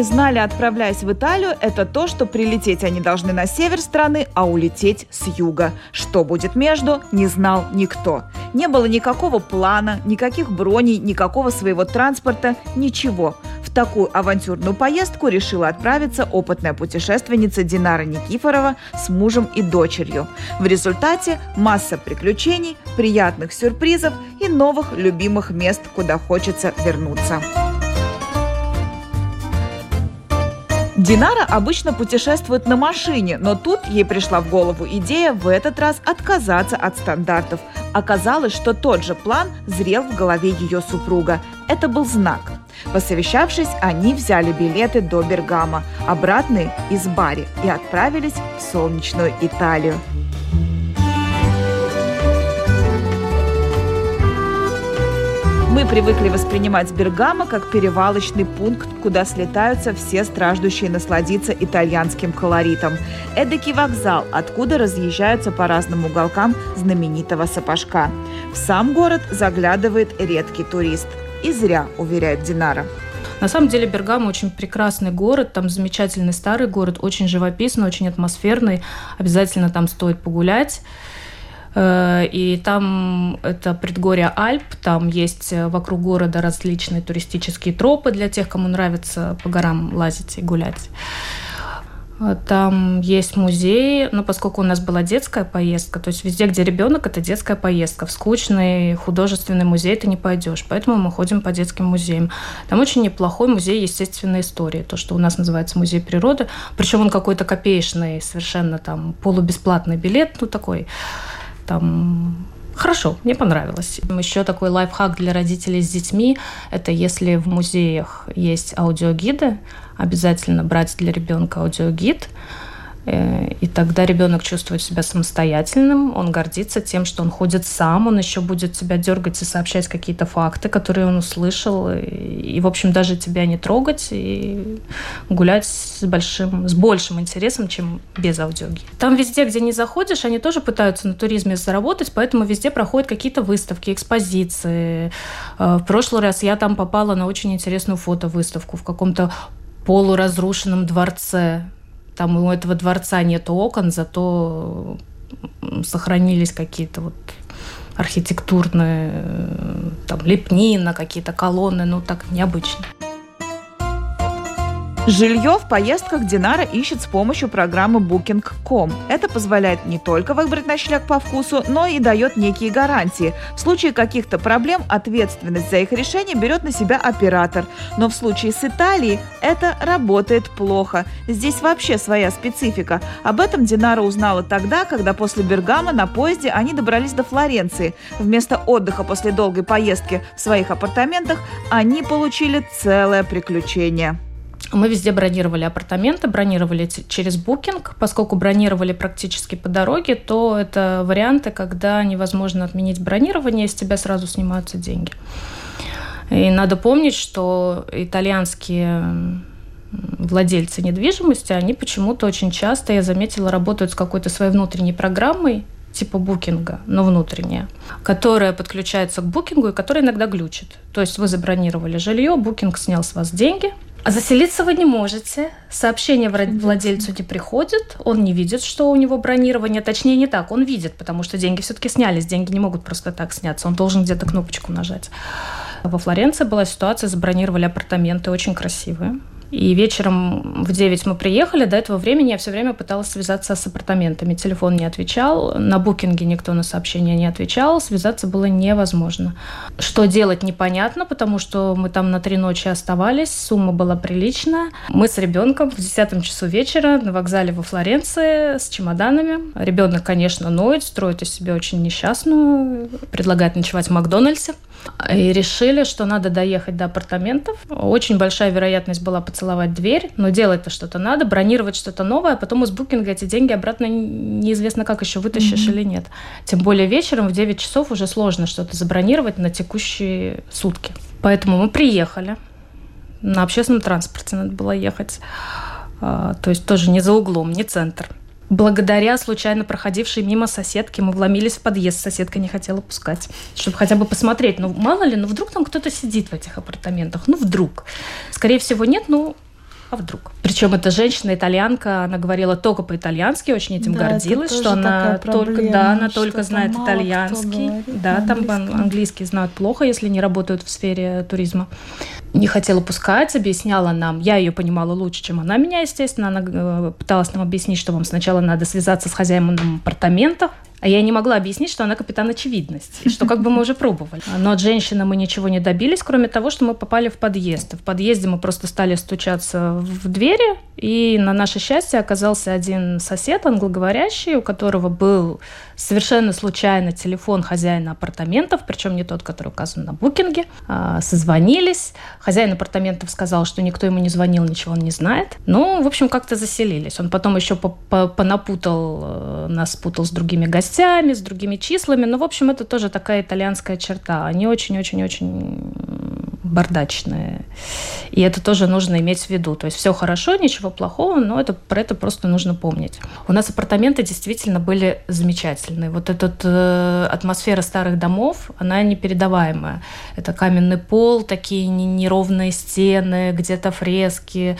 Они знали, отправляясь в Италию, это то, что прилететь они должны на север страны, а улететь с юга. Что будет между, не знал никто. Не было никакого плана, никаких броней, никакого своего транспорта, ничего. В такую авантюрную поездку решила отправиться опытная путешественница Динара Никифорова с мужем и дочерью. В результате масса приключений, приятных сюрпризов и новых любимых мест, куда хочется вернуться. Динара обычно путешествует на машине, но тут ей пришла в голову идея в этот раз отказаться от стандартов. Оказалось, что тот же план зрел в голове ее супруга. Это был знак. Посовещавшись, они взяли билеты до Бергама, обратные из Бари и отправились в солнечную Италию. Мы привыкли воспринимать Бергамо как перевалочный пункт, куда слетаются все страждущие насладиться итальянским колоритом. Эдакий вокзал, откуда разъезжаются по разным уголкам знаменитого сапожка. В сам город заглядывает редкий турист. И зря, уверяет Динара. На самом деле Бергамо очень прекрасный город, там замечательный старый город, очень живописный, очень атмосферный. Обязательно там стоит погулять. Э, и там это предгорье Альп, там есть э, вокруг города различные туристические тропы для тех, кому нравится по горам лазить и гулять. Э, там есть музей, но поскольку у нас была детская поездка, то есть везде, где ребенок, это детская поездка. В скучный художественный музей ты не пойдешь, поэтому мы ходим по детским музеям. Там очень неплохой музей естественной истории, то, что у нас называется музей природы. Причем он какой-то копеечный, совершенно там полубесплатный билет, ну такой там Хорошо, мне понравилось. Еще такой лайфхак для родителей с детьми – это если в музеях есть аудиогиды, обязательно брать для ребенка аудиогид – и тогда ребенок чувствует себя самостоятельным, он гордится тем, что он ходит сам, он еще будет тебя дергать и сообщать какие-то факты, которые он услышал, и, и в общем, даже тебя не трогать и гулять с большим, с большим интересом, чем без аудиоги. Там везде, где не заходишь, они тоже пытаются на туризме заработать, поэтому везде проходят какие-то выставки, экспозиции. Э, в прошлый раз я там попала на очень интересную фотовыставку в каком-то полуразрушенном дворце там у этого дворца нет окон, зато сохранились какие-то вот архитектурные э, там лепнина, какие-то колонны, ну так необычно. Жилье в поездках Динара ищет с помощью программы Booking.com. Это позволяет не только выбрать ночлег по вкусу, но и дает некие гарантии. В случае каких-то проблем ответственность за их решение берет на себя оператор. Но в случае с Италией это работает плохо. Здесь вообще своя специфика. Об этом Динара узнала тогда, когда после Бергама на поезде они добрались до Флоренции. Вместо отдыха после долгой поездки в своих апартаментах они получили целое приключение. Мы везде бронировали апартаменты, бронировали через букинг. Поскольку бронировали практически по дороге, то это варианты, когда невозможно отменить бронирование, с тебя сразу снимаются деньги. И надо помнить, что итальянские владельцы недвижимости, они почему-то очень часто, я заметила, работают с какой-то своей внутренней программой, типа букинга, но внутренняя, которая подключается к букингу и которая иногда глючит. То есть вы забронировали жилье, букинг снял с вас деньги – а заселиться вы не можете. Сообщение владельцу не приходит, он не видит, что у него бронирование. Точнее, не так, он видит, потому что деньги все-таки снялись. Деньги не могут просто так сняться, он должен где-то кнопочку нажать. Во Флоренции была ситуация, забронировали апартаменты, очень красивые. И вечером в 9 мы приехали. До этого времени я все время пыталась связаться с апартаментами. Телефон не отвечал, на букинге никто на сообщения не отвечал, связаться было невозможно. Что делать непонятно, потому что мы там на три ночи оставались, сумма была приличная. Мы с ребенком в 10 часу вечера на вокзале во Флоренции с чемоданами. Ребенок, конечно, ноет, строит из себя очень несчастную, предлагает ночевать в Макдональдсе. И решили, что надо доехать до апартаментов. Очень большая вероятность была поцеловать дверь, но делать-то что-то надо, бронировать что-то новое, а потом из букинга эти деньги обратно неизвестно как еще вытащишь mm-hmm. или нет. Тем более вечером в 9 часов уже сложно что-то забронировать на текущие сутки. Поэтому мы приехали. На общественном транспорте надо было ехать. А, то есть тоже не за углом, не центр. Благодаря случайно проходившей мимо соседки мы вломились в подъезд. Соседка не хотела пускать, чтобы хотя бы посмотреть. Ну, мало ли, ну вдруг там кто-то сидит в этих апартаментах. Ну, вдруг. Скорее всего, нет, ну, а вдруг? Причем эта женщина итальянка, она говорила только по-итальянски, очень этим да, гордилась, что она только, да, она только знает итальянский, да, там английский знают плохо, если не работают в сфере туризма. Не хотела пускать, объясняла нам, я ее понимала лучше, чем она меня, естественно, она э, пыталась нам объяснить, что вам сначала надо связаться с хозяином апартаментов, а я не могла объяснить, что она капитан очевидности, что как бы мы уже пробовали. Но от женщины мы ничего не добились, кроме того, что мы попали в подъезд. В подъезде мы просто стали стучаться в двери, и на наше счастье оказался один сосед, англоговорящий, у которого был совершенно случайно телефон хозяина апартаментов, причем не тот, который указан на букинге. А, созвонились. Хозяин апартаментов сказал, что никто ему не звонил, ничего он не знает. Ну, в общем, как-то заселились. Он потом еще понапутал, э, нас путал с другими гостями, с другими числами. Но, в общем, это тоже такая итальянская черта. Они очень-очень-очень бардачные. И это тоже нужно иметь в виду. То есть все хорошо, ничего плохого, но это, про это просто нужно помнить. У нас апартаменты действительно были замечательные. Вот эта э, атмосфера старых домов, она непередаваемая. Это каменный пол, такие неровные стены, где-то фрески,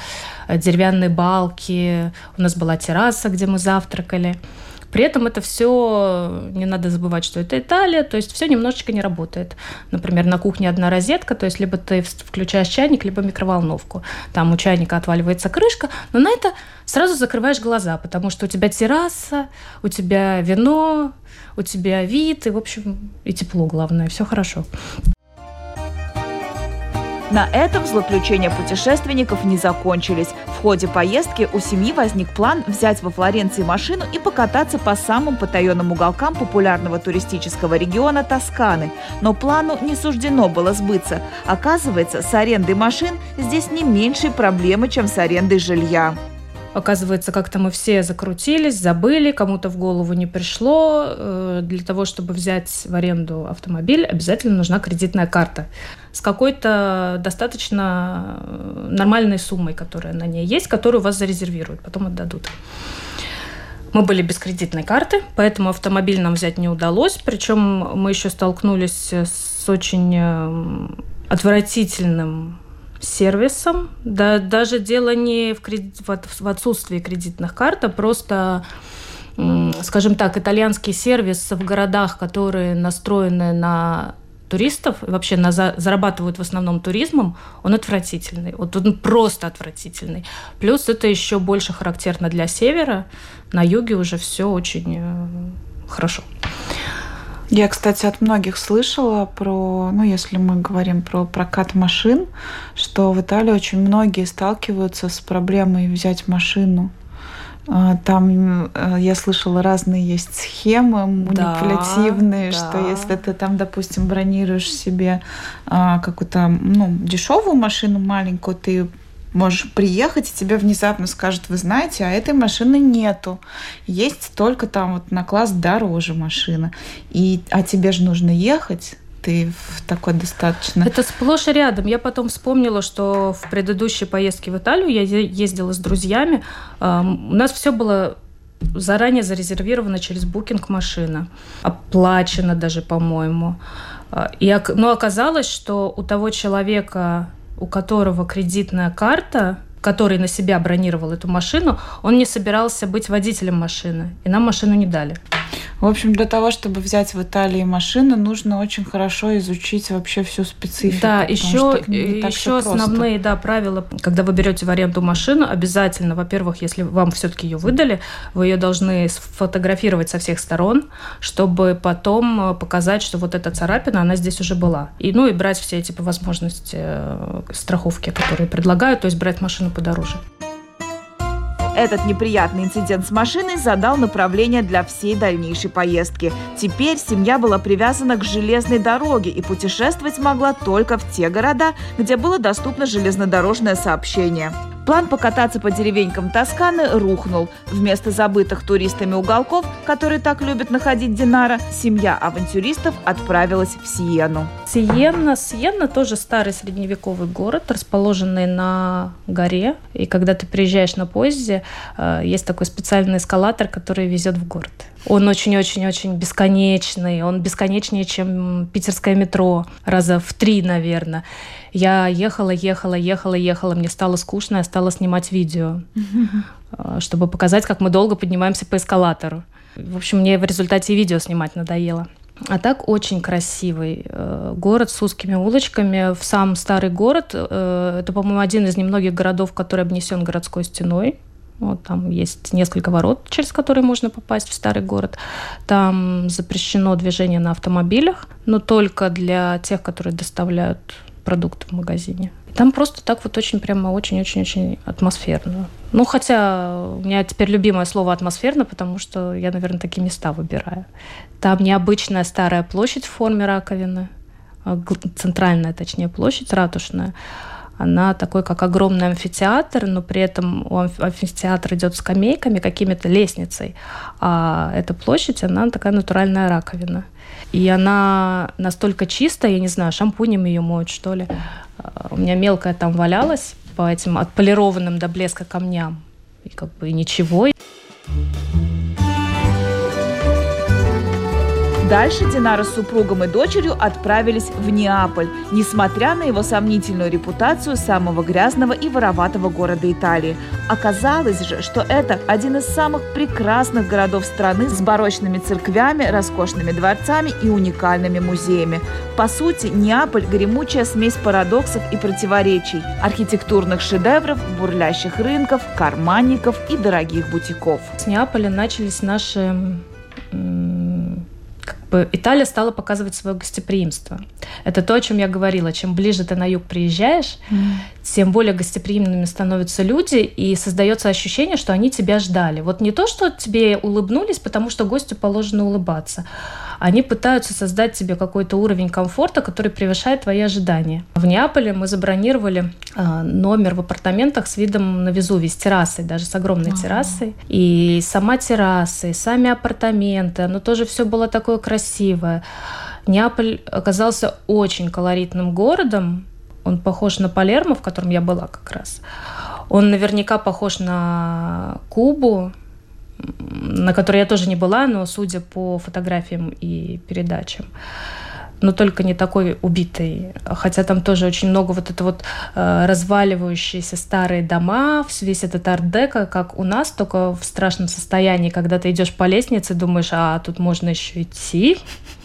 э, деревянные балки. У нас была терраса, где мы завтракали. При этом это все, не надо забывать, что это Италия, то есть все немножечко не работает. Например, на кухне одна розетка, то есть либо ты включаешь чайник, либо микроволновку. Там у чайника отваливается крышка, но на это сразу закрываешь глаза, потому что у тебя терраса, у тебя вино, у тебя вид, и, в общем, и тепло, главное, все хорошо. На этом злоключения путешественников не закончились. В ходе поездки у семьи возник план взять во Флоренции машину и покататься по самым потаенным уголкам популярного туристического региона Тосканы. Но плану не суждено было сбыться. Оказывается, с арендой машин здесь не меньшие проблемы, чем с арендой жилья. Оказывается, как-то мы все закрутились, забыли, кому-то в голову не пришло. Э, для того, чтобы взять в аренду автомобиль, обязательно нужна кредитная карта с какой-то достаточно э, нормальной суммой, которая на ней есть, которую вас зарезервируют, потом отдадут. Мы были без кредитной карты, поэтому автомобиль нам взять не удалось. Причем мы еще столкнулись с очень э, отвратительным сервисом. Да, даже дело не в, кредит, в отсутствии кредитных карт, а просто скажем так, итальянский сервис в городах, которые настроены на туристов, вообще на за, зарабатывают в основном туризмом, он отвратительный. Вот он просто отвратительный. Плюс это еще больше характерно для севера. На юге уже все очень э, хорошо. Я, кстати, от многих слышала про, ну, если мы говорим про прокат машин, что в Италии очень многие сталкиваются с проблемой взять машину. А, там э, я слышала разные есть схемы манипулятивные, да, что да. если ты там, допустим, бронируешь себе а, какую-то ну, дешевую машину маленькую, ты можешь приехать, и тебе внезапно скажут, вы знаете, а этой машины нету. Есть только там вот на класс дороже машина. И, а тебе же нужно ехать, ты в такой достаточно... Это сплошь и рядом. Я потом вспомнила, что в предыдущей поездке в Италию я ездила с друзьями. У нас все было заранее зарезервировано через букинг машина. Оплачено даже, по-моему. А, и, но оказалось, что у того человека, у которого кредитная карта, который на себя бронировал эту машину, он не собирался быть водителем машины, и нам машину не дали. В общем, для того, чтобы взять в Италии машину, нужно очень хорошо изучить вообще всю специфику. Да, еще, еще основные да, правила, когда вы берете в аренду машину, обязательно, во-первых, если вам все-таки ее выдали, вы ее должны сфотографировать со всех сторон, чтобы потом показать, что вот эта царапина, она здесь уже была. И, ну, и брать все эти возможности э, страховки, которые предлагают, то есть брать машину подороже. Этот неприятный инцидент с машиной задал направление для всей дальнейшей поездки. Теперь семья была привязана к железной дороге и путешествовать могла только в те города, где было доступно железнодорожное сообщение. План покататься по деревенькам Тосканы рухнул. Вместо забытых туристами уголков, которые так любят находить Динара, семья авантюристов отправилась в Сиену. Сиенна. Сиенна тоже старый средневековый город, расположенный на горе. И когда ты приезжаешь на поезде, э, есть такой специальный эскалатор, который везет в город. Он очень-очень-очень бесконечный. Он бесконечнее, чем питерское метро. Раза в три, наверное. Я ехала, ехала, ехала, ехала. Мне стало скучно, я стала снимать видео, э, чтобы показать, как мы долго поднимаемся по эскалатору. В общем, мне в результате видео снимать надоело. А так очень красивый э, город с узкими улочками. В сам старый город, э, это, по-моему, один из немногих городов, который обнесен городской стеной. Вот там есть несколько ворот, через которые можно попасть в старый город. Там запрещено движение на автомобилях, но только для тех, которые доставляют продукты в магазине. Там просто так вот очень прямо очень-очень-очень атмосферно. Ну, хотя у меня теперь любимое слово атмосферно, потому что я, наверное, такие места выбираю. Там необычная старая площадь в форме раковины, а, центральная, точнее, площадь ратушная. Она такой, как огромный амфитеатр, но при этом у амфитеатра идет скамейками, какими-то лестницей. А эта площадь, она такая натуральная раковина. И она настолько чистая, я не знаю, шампунем ее моют, что ли. А, у меня мелкая там валялась по этим отполированным до блеска камням. И как бы ничего. Дальше Динара с супругом и дочерью отправились в Неаполь, несмотря на его сомнительную репутацию самого грязного и вороватого города Италии. Оказалось же, что это один из самых прекрасных городов страны с барочными церквями, роскошными дворцами и уникальными музеями. По сути, Неаполь – гремучая смесь парадоксов и противоречий, архитектурных шедевров, бурлящих рынков, карманников и дорогих бутиков. С Неаполя начались наши бы Италия стала показывать свое гостеприимство. Это то, о чем я говорила. Чем ближе ты на юг приезжаешь, mm. тем более гостеприимными становятся люди, и создается ощущение, что они тебя ждали. Вот не то, что тебе улыбнулись, потому что гостю положено улыбаться, они пытаются создать себе какой-то уровень комфорта, который превышает твои ожидания. В Неаполе мы забронировали э, номер в апартаментах с видом на Везувий, с террасой, даже с огромной ага. террасой. И сама терраса, и сами апартаменты, оно тоже все было такое красивое. Неаполь оказался очень колоритным городом. Он похож на Палермо, в котором я была как раз. Он наверняка похож на Кубу, на которой я тоже не была, но судя по фотографиям и передачам но только не такой убитый. Хотя там тоже очень много вот это вот э, разваливающиеся старые дома, весь этот арт-деко, как у нас, только в страшном состоянии, когда ты идешь по лестнице, думаешь, а тут можно еще идти.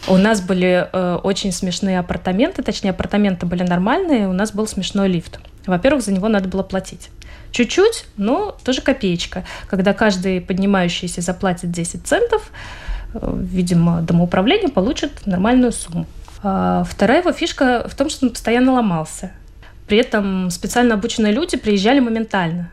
У нас были э, очень смешные апартаменты, точнее, апартаменты были нормальные, у нас был смешной лифт. Во-первых, за него надо было платить. Чуть-чуть, но тоже копеечка. Когда каждый поднимающийся заплатит 10 центов, э, видимо, домоуправление получит нормальную сумму. А вторая его фишка в том, что он постоянно ломался. При этом специально обученные люди приезжали моментально.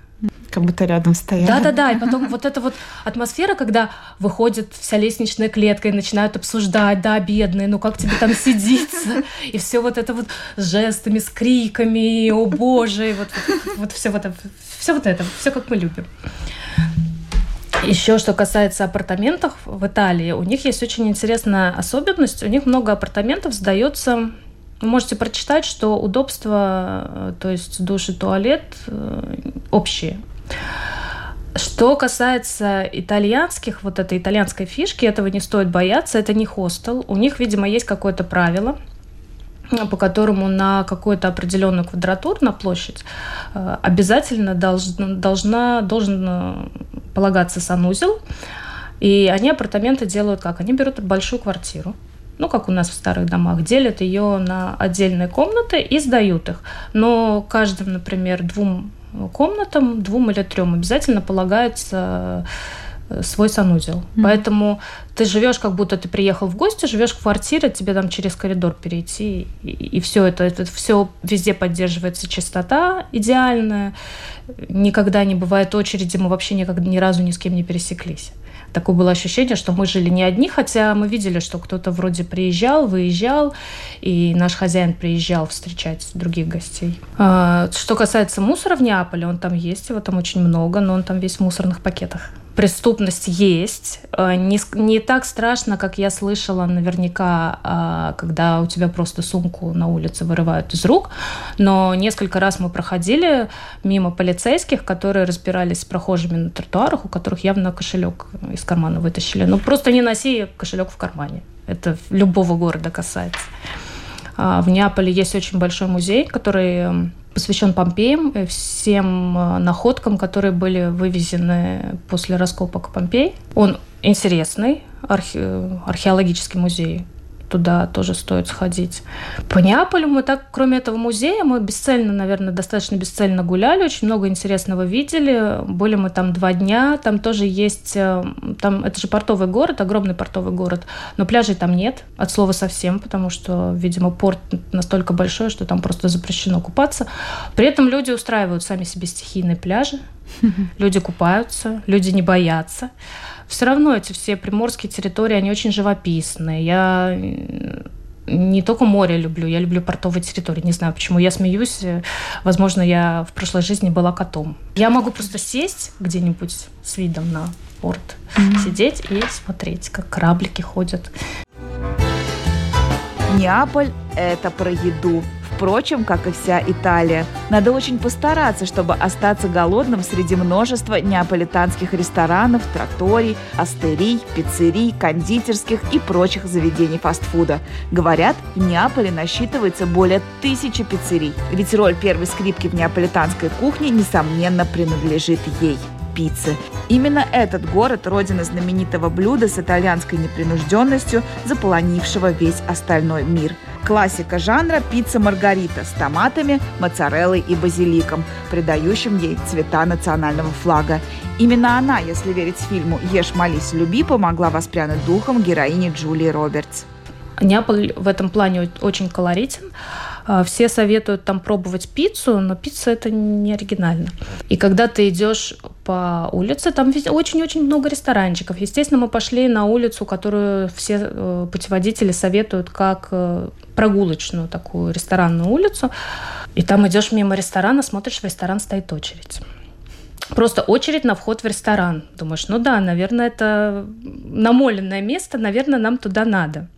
Как будто рядом стояли. Да-да-да, и потом вот эта вот атмосфера, когда выходит вся лестничная клетка и начинают обсуждать, да, бедные, ну как тебе там сидится, и все вот это вот с жестами, с криками, о боже, вот, вот, вот все вот это, все вот это, все как мы любим. Еще что касается апартаментов в Италии, у них есть очень интересная особенность. У них много апартаментов сдается вы можете прочитать, что удобство, э, то есть душ и туалет э, общие. Что касается итальянских, вот этой итальянской фишки, этого не стоит бояться, это не хостел. У них, видимо, есть какое-то правило, по которому на какую-то определенную квадратуру, на площадь, э, обязательно должна, должна, должен полагаться санузел. И они апартаменты делают как? Они берут большую квартиру, ну, как у нас в старых домах, делят ее на отдельные комнаты и сдают их. Но каждым, например, двум комнатам, двум или трем обязательно полагается э, свой санузел. Mm-hmm. Поэтому ты живешь, как будто ты приехал в гости, живешь в квартире, тебе там через коридор перейти, и, и все это, это все везде поддерживается чистота идеальная, никогда не бывает очереди, мы вообще никогда ни разу ни с кем не пересеклись такое было ощущение, что мы жили не одни, хотя мы видели, что кто-то вроде приезжал, выезжал, и наш хозяин приезжал встречать других гостей. А, что касается мусора в Неаполе, он там есть, его там очень много, но он там весь в мусорных пакетах преступность есть. Э, не, не так страшно, как я слышала наверняка, а, когда у тебя просто сумку на улице вырывают из рук. Но несколько раз мы проходили мимо полицейских, которые разбирались с прохожими на тротуарах, у которых явно кошелек из кармана вытащили. Ну, просто не носи кошелек в кармане. Это любого города касается. А, в Неаполе есть очень большой музей, который посвящен Помпеям, всем э, находкам, которые были вывезены после раскопок Помпей. Он интересный, архе археологический музей туда тоже стоит сходить. По Неаполю мы так, кроме этого музея, мы бесцельно, наверное, достаточно бесцельно гуляли, очень много интересного видели. Были мы там два дня, там тоже есть, э, там, это же портовый город, огромный портовый город, но пляжей там нет, от слова совсем, потому что, видимо, порт настолько большой, что там просто запрещено купаться. При этом люди устраивают сами себе стихийные пляжи, люди купаются, люди не боятся все равно эти все приморские территории, они очень живописные. Я не только море люблю, я люблю портовые территории. Не знаю, почему я смеюсь. Возможно, я в прошлой жизни была котом. Я могу просто сесть где-нибудь с видом на порт, mm-hmm. сидеть и смотреть, как кораблики ходят. Неаполь – это про еду. Впрочем, как и вся Италия. Надо очень постараться, чтобы остаться голодным среди множества неаполитанских ресторанов, троторий, астерий, пиццерий, кондитерских и прочих заведений фастфуда. Говорят, в Неаполе насчитывается более тысячи пиццерий. Ведь роль первой скрипки в неаполитанской кухне, несомненно, принадлежит ей пиццы. Именно этот город – родина знаменитого блюда с итальянской непринужденностью, заполонившего весь остальной мир – Классика жанра – пицца Маргарита с томатами, моцареллой и базиликом, придающим ей цвета национального флага. Именно она, если верить фильму «Ешь, молись, люби», помогла воспрянуть духом героине Джулии Робертс. Неаполь в этом плане очень колоритен. А, все советуют там пробовать пиццу, но пицца это не оригинально. И когда ты идешь по улице, там очень-очень много ресторанчиков. Естественно, мы пошли на улицу, которую все э, путеводители советуют как э, прогулочную такую ресторанную улицу. И там идешь мимо ресторана, смотришь, в ресторан стоит очередь. Просто очередь на вход в ресторан. Думаешь, ну да, наверное, это намоленное место, наверное, нам туда надо.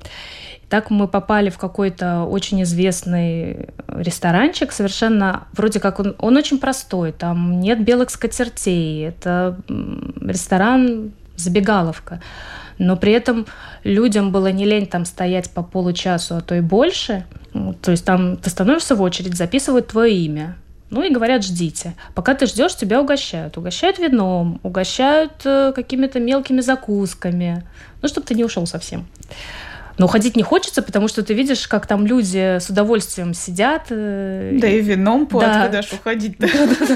Так мы попали в какой-то очень известный ресторанчик, совершенно вроде как он, он очень простой, там нет белых скатертей, это ресторан забегаловка. Но при этом людям было не лень там стоять по получасу, а то и больше. То есть там ты становишься в очередь, записывают твое имя. Ну и говорят, ждите. Пока ты ждешь, тебя угощают. Угощают вином, угощают э, какими-то мелкими закусками. Ну, чтобы ты не ушел совсем. Но уходить не хочется, потому что ты видишь, как там люди с удовольствием сидят. Э, да и вином по да. куда уходить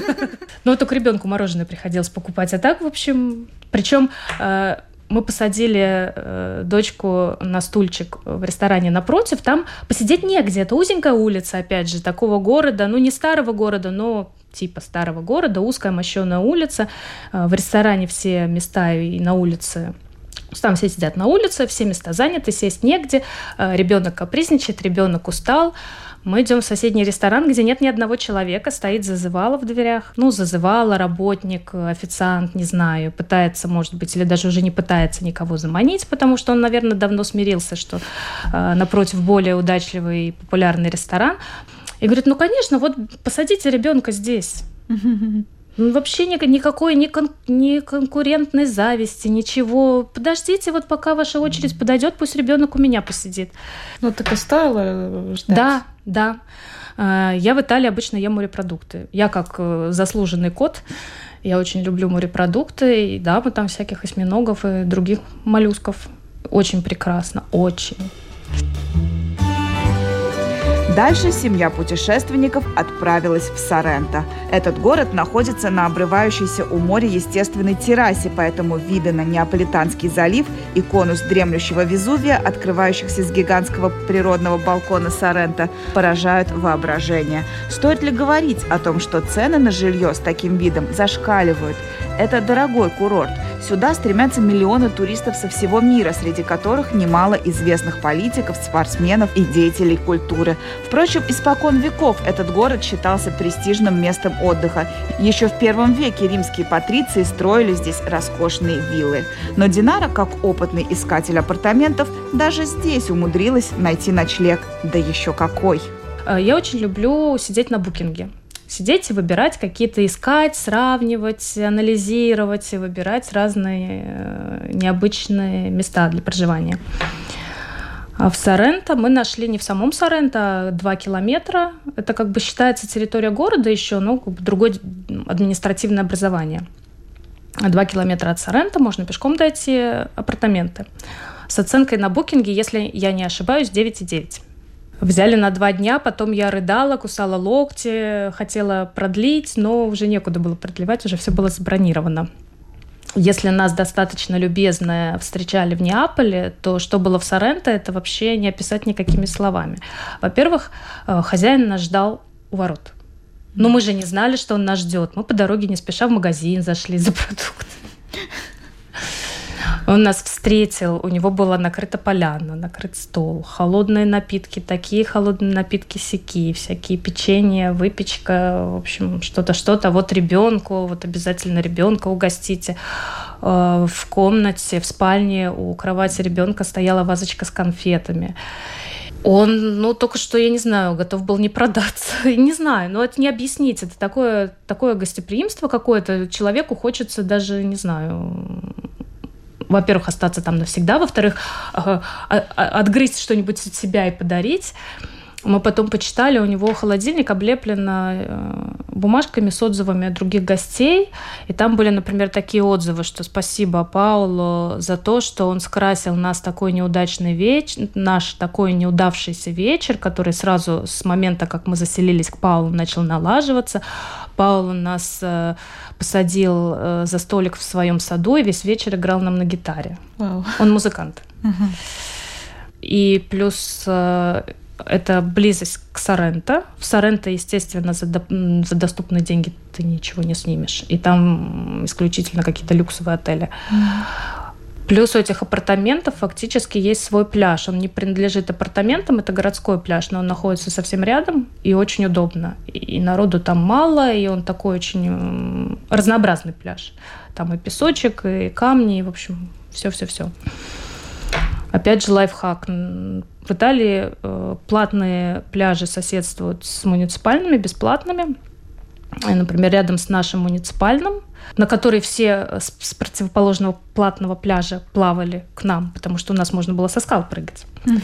Ну, только ребенку мороженое приходилось покупать. А так, в общем, причем э, мы посадили э, дочку на стульчик в ресторане напротив, там посидеть негде. Это узенькая улица, опять же, такого города, ну не старого города, но типа старого города, узкая мощеная улица. В ресторане все места и на улице там все сидят на улице, все места заняты, сесть негде, э, ребенок капризничает, ребенок устал. Мы идем в соседний ресторан, где нет ни одного человека, стоит зазывала в дверях. Ну, зазывала работник, официант, не знаю, пытается, может быть, или даже уже не пытается никого заманить, потому что он, наверное, давно смирился, что э, напротив более удачливый и популярный ресторан. И говорит, ну, конечно, вот посадите ребенка здесь. Ну, вообще ни, никакой ни, кон, ни конкурентной зависти, ничего. Подождите, вот пока ваша очередь подойдет, пусть ребенок у меня посидит. Ну, так и стоило ждать. Да, да. А, я в Италии обычно ем морепродукты. Я как э, заслуженный кот, я очень люблю морепродукты. И да, мы там всяких осьминогов и других моллюсков. Очень прекрасно, очень. Дальше семья путешественников отправилась в Соренто. Этот город находится на обрывающейся у моря естественной террасе, поэтому виды на Неаполитанский залив и конус дремлющего Везувия, открывающихся с гигантского природного балкона Соренто, поражают воображение. Стоит ли говорить о том, что цены на жилье с таким видом зашкаливают? Это дорогой курорт. Сюда стремятся миллионы туристов со всего мира, среди которых немало известных политиков, спортсменов и деятелей культуры. Впрочем, испокон веков этот город считался престижным местом отдыха. Еще в первом веке римские патриции строили здесь роскошные виллы. Но Динара, как опытный искатель апартаментов, даже здесь умудрилась найти ночлег. Да еще какой! Э, я очень люблю сидеть на букинге сидеть и выбирать какие-то, искать, сравнивать, анализировать, и выбирать разные э, необычные места для проживания. А в Соренто мы нашли не в самом Соренто, а 2 километра. Это как бы считается территория города еще, но как бы другое административное образование. Два километра от Соренто можно пешком дойти апартаменты. С оценкой на букинге, если я не ошибаюсь, 9,9. Взяли на два дня, потом я рыдала, кусала локти, хотела продлить, но уже некуда было продлевать, уже все было забронировано. Если нас достаточно любезно встречали в Неаполе, то что было в Соренто, это вообще не описать никакими словами. Во-первых, э, хозяин нас ждал у ворот. Но мы же не знали, что он нас ждет. Мы по дороге не спеша в магазин зашли за продуктами. Он нас встретил, у него была накрыта поляна, накрыт стол, холодные напитки, такие холодные напитки сики, всякие печенья, выпечка, в общем, что-то, что-то. Вот ребенку, вот обязательно ребенка угостите. Э, в комнате, в спальне у кровати ребенка стояла вазочка с конфетами. Он, ну, только что, я не знаю, готов был не продаться. не знаю, но это не объяснить. Это такое, такое гостеприимство какое-то. Человеку хочется даже, не знаю, во-первых, остаться там навсегда, во-вторых, а, а, отгрызть что-нибудь от себя и подарить. Мы потом почитали, у него холодильник облеплен э, бумажками с отзывами от других гостей. И там были, например, такие отзывы, что спасибо Паулу за то, что он скрасил нас такой неудачный вечер, наш такой неудавшийся вечер, который сразу с момента, как мы заселились к Паулу, начал налаживаться. Паулу нас э, посадил э, за столик в своем саду и весь вечер играл нам на гитаре. Вау. Он музыкант. Угу. И плюс это близость к Соренто. В Соренто, естественно, за, до, за доступные деньги ты ничего не снимешь. И там исключительно какие-то люксовые отели. Плюс у этих апартаментов фактически есть свой пляж. Он не принадлежит апартаментам, это городской пляж, но он находится совсем рядом и очень удобно. И народу там мало, и он такой очень разнообразный пляж. Там и песочек, и камни, и, в общем, все-все-все. Опять же, лайфхак. В Италии э, платные пляжи соседствуют с муниципальными, бесплатными. Например, рядом с нашим муниципальным на который все с противоположного платного пляжа плавали к нам, потому что у нас можно было со скал прыгать.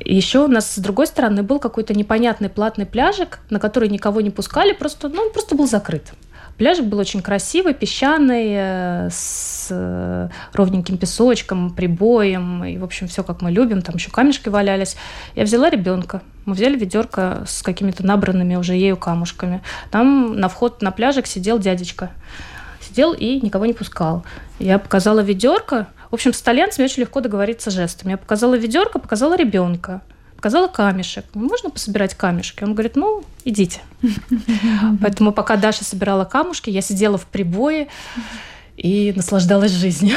Еще у нас с другой стороны был какой-то непонятный платный пляжик, на который никого не пускали, просто, ну, он просто был закрыт. Пляжик был очень красивый, песчаный, э, с э, ровненьким песочком, прибоем, и, в общем, все как мы любим, там еще камешки валялись. Я взяла ребенка, мы взяли ведерко с какими-то набранными уже ею камушками. Там на вход на пляжик сидел дядечка. Сидел и никого не пускал. Я показала ведерко. В общем, с итальянцами очень легко договориться жестами. Я показала ведерко, показала ребенка показала камешек. Можно пособирать камешки? Он говорит, ну, идите. Поэтому пока Даша собирала камушки, я сидела в прибое и наслаждалась жизнью.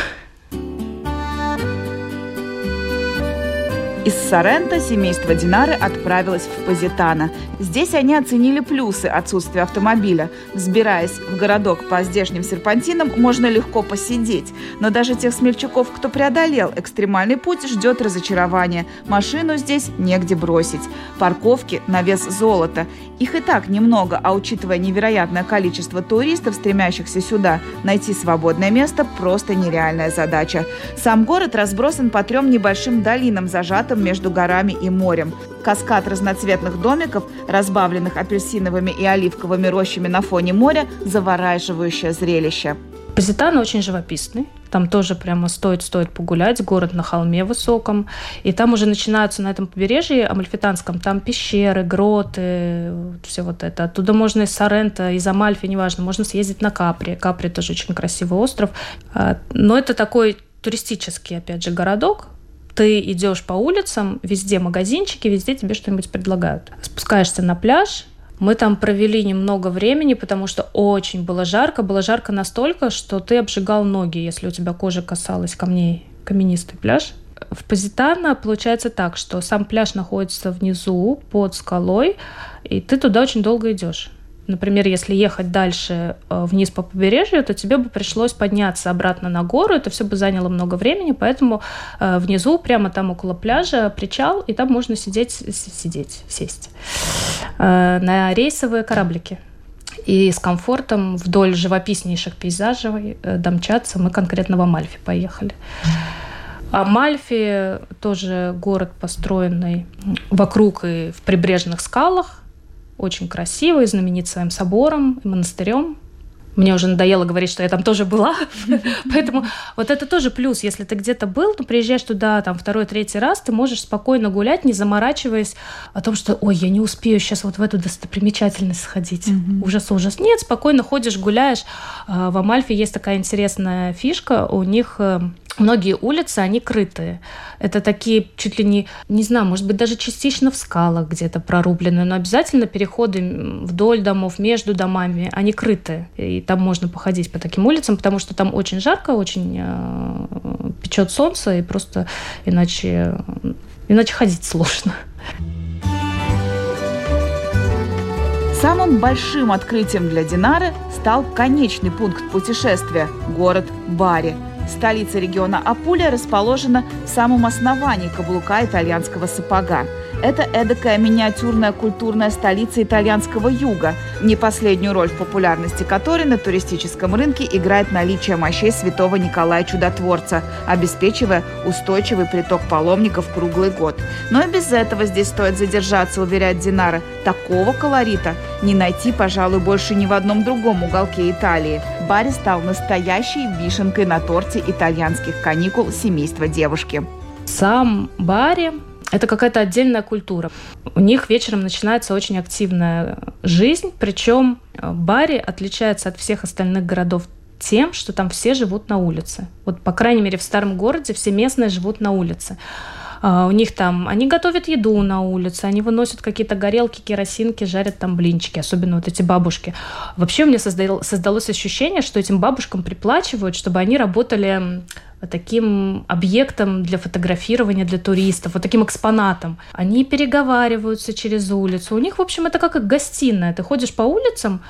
Из Соренто семейство Динары отправилось в Позитано. Здесь они оценили плюсы отсутствия автомобиля. Взбираясь в городок по здешним серпантинам, можно легко посидеть. Но даже тех смельчаков, кто преодолел экстремальный путь, ждет разочарование. Машину здесь негде бросить. Парковки на вес золота. Их и так немного, а учитывая невероятное количество туристов, стремящихся сюда, найти свободное место просто нереальная задача. Сам город разбросан по трем небольшим долинам, зажатым между горами и морем. Каскад разноцветных домиков, разбавленных апельсиновыми и оливковыми рощами на фоне моря – завораживающее зрелище. Позитано очень живописный. Там тоже прямо стоит-стоит погулять. Город на холме высоком. И там уже начинаются на этом побережье Амальфитанском, там пещеры, гроты, все вот это. Оттуда можно из Сорента, из Амальфи, неважно, можно съездить на Капри. Капри тоже очень красивый остров. А, но это такой туристический, опять же, городок, ты идешь по улицам, везде магазинчики, везде тебе что-нибудь предлагают. Спускаешься на пляж, мы там провели немного времени, потому что очень было жарко. Было жарко настолько, что ты обжигал ноги, если у тебя кожа касалась камней. Каменистый пляж. В Позитано получается так, что сам пляж находится внизу, под скалой, и ты туда очень долго идешь. Например, если ехать дальше э, вниз по побережью, то тебе бы пришлось подняться обратно на гору, это все бы заняло много времени, поэтому э, внизу, прямо там около пляжа, причал, и там можно сидеть, сидеть, сесть э, на рейсовые кораблики. И с комфортом вдоль живописнейших пейзажей домчаться мы конкретно в Амальфи поехали. Амальфи тоже город, построенный вокруг и в прибрежных скалах, очень красивый, знаменит своим собором и монастырем. Мне уже надоело говорить, что я там тоже была. Поэтому вот это тоже плюс. Если ты где-то был, то приезжаешь туда там второй, третий раз, ты можешь спокойно гулять, не заморачиваясь о том, что ой, я не успею сейчас вот в эту достопримечательность сходить. Ужас, ужас. Нет, спокойно ходишь, гуляешь. А, в Амальфе есть такая интересная фишка. У них э, многие улицы, они крытые. Это такие чуть ли не, не знаю, может быть, даже частично в скалах где-то прорублены, но обязательно переходы вдоль домов, между домами, они крытые. И там можно походить по таким улицам, потому что там очень жарко, очень э, печет солнце, и просто иначе, иначе ходить сложно. Самым большим открытием для Динары стал конечный пункт путешествия – город Бари – Столица региона Апулия расположена в самом основании каблука итальянского сапога. Это эдакая миниатюрная культурная столица итальянского юга, не последнюю роль в популярности которой на туристическом рынке играет наличие мощей святого Николая Чудотворца, обеспечивая устойчивый приток паломников круглый год. Но и без этого здесь стоит задержаться, уверяет Динара. Такого колорита не найти, пожалуй, больше ни в одном другом уголке Италии. Барри стал настоящей вишенкой на торте итальянских каникул семейства девушки. Сам Барри это какая-то отдельная культура. У них вечером начинается очень активная жизнь, причем э, Бари отличается от всех остальных городов тем, что там все живут на улице. Вот, по крайней мере, в старом городе все местные живут на улице. Uh, у них там, они готовят еду на улице, они выносят какие-то горелки, керосинки, жарят там блинчики, особенно вот эти бабушки. Вообще у меня создал, создалось ощущение, что этим бабушкам приплачивают, чтобы они работали таким объектом для фотографирования для туристов, вот таким экспонатом. Они переговариваются через улицу. У них, в общем, это как гостиная. Ты ходишь по улицам,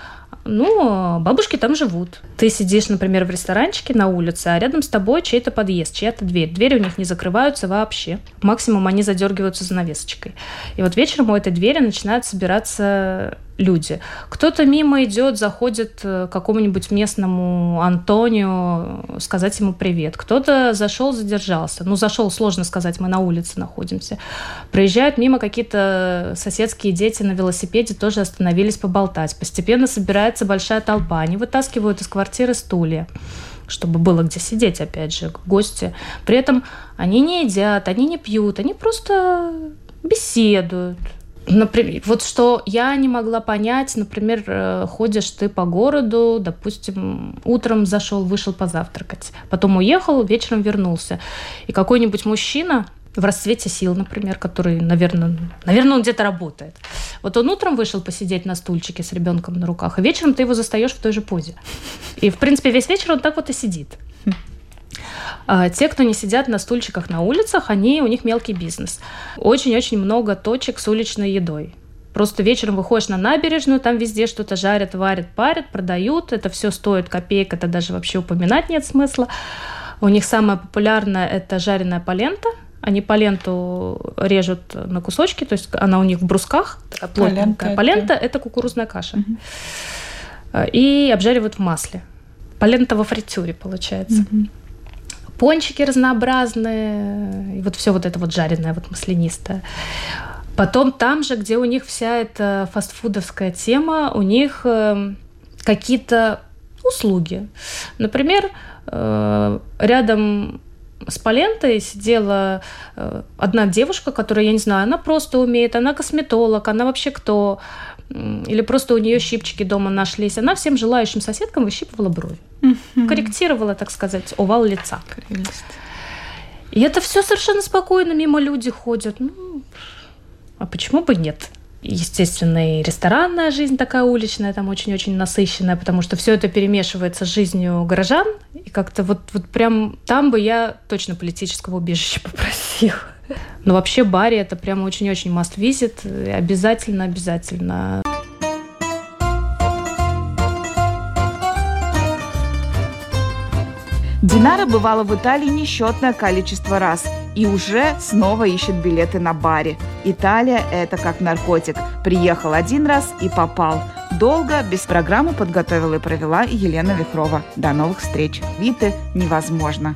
ну, бабушки там живут. Ты сидишь, например, в ресторанчике на улице, а рядом с тобой чей-то подъезд, чья-то дверь. Двери у них не закрываются вообще. Максимум они задергиваются занавесочкой. И вот вечером у этой двери начинают собираться люди. Кто-то мимо идет, заходит к какому-нибудь местному Антонию сказать ему привет. Кто-то зашел, задержался. Ну, зашел, сложно сказать, мы на улице находимся. Проезжают мимо какие-то соседские дети на велосипеде, тоже остановились поболтать. Постепенно собирается большая толпа. Они вытаскивают из квартиры стулья чтобы было где сидеть, опять же, гости. При этом они не едят, они не пьют, они просто беседуют, Например, вот что я не могла понять, например, э, ходишь ты по городу, допустим, утром зашел, вышел позавтракать, потом уехал, вечером вернулся, и какой-нибудь мужчина в расцвете сил, например, который, наверное, наверное, он где-то работает. Вот он утром вышел посидеть на стульчике с ребенком на руках, а вечером ты его застаешь в той же позе. И, в принципе, весь вечер он так вот и сидит. А те, кто не сидят на стульчиках на улицах, они, у них мелкий бизнес. Очень-очень много точек с уличной едой. Просто вечером выходишь на набережную, там везде что-то жарят, варят, парят, продают. Это все стоит копеек, это даже вообще упоминать нет смысла. У них самое популярное – это жареная полента. Они поленту режут на кусочки, то есть она у них в брусках, такая плотненькая. Полента, полента – это кукурузная каша. Угу. И обжаривают в масле. Полента во фритюре, получается. Угу пончики разнообразные, и вот все вот это вот жареное, вот маслянистое. Потом там же, где у них вся эта фастфудовская тема, у них э, какие-то услуги. Например, э, рядом с Палентой сидела э, одна девушка, которая, я не знаю, она просто умеет, она косметолог, она вообще кто, или просто у нее щипчики дома нашлись. Она всем желающим соседкам выщипывала брови. Корректировала, так сказать, овал лица. Прелесть. И это все совершенно спокойно, мимо люди ходят. Ну, а почему бы нет? естественно, и ресторанная жизнь такая уличная, там очень-очень насыщенная, потому что все это перемешивается с жизнью горожан. И как-то вот, вот прям там бы я точно политического убежища попросила. Но вообще Барри это прям очень-очень must visit. Обязательно, обязательно. Динара бывала в Италии несчетное количество раз и уже снова ищет билеты на баре. Италия – это как наркотик. Приехал один раз и попал. Долго, без программы подготовила и провела Елена Вихрова. До новых встреч. Виты невозможно.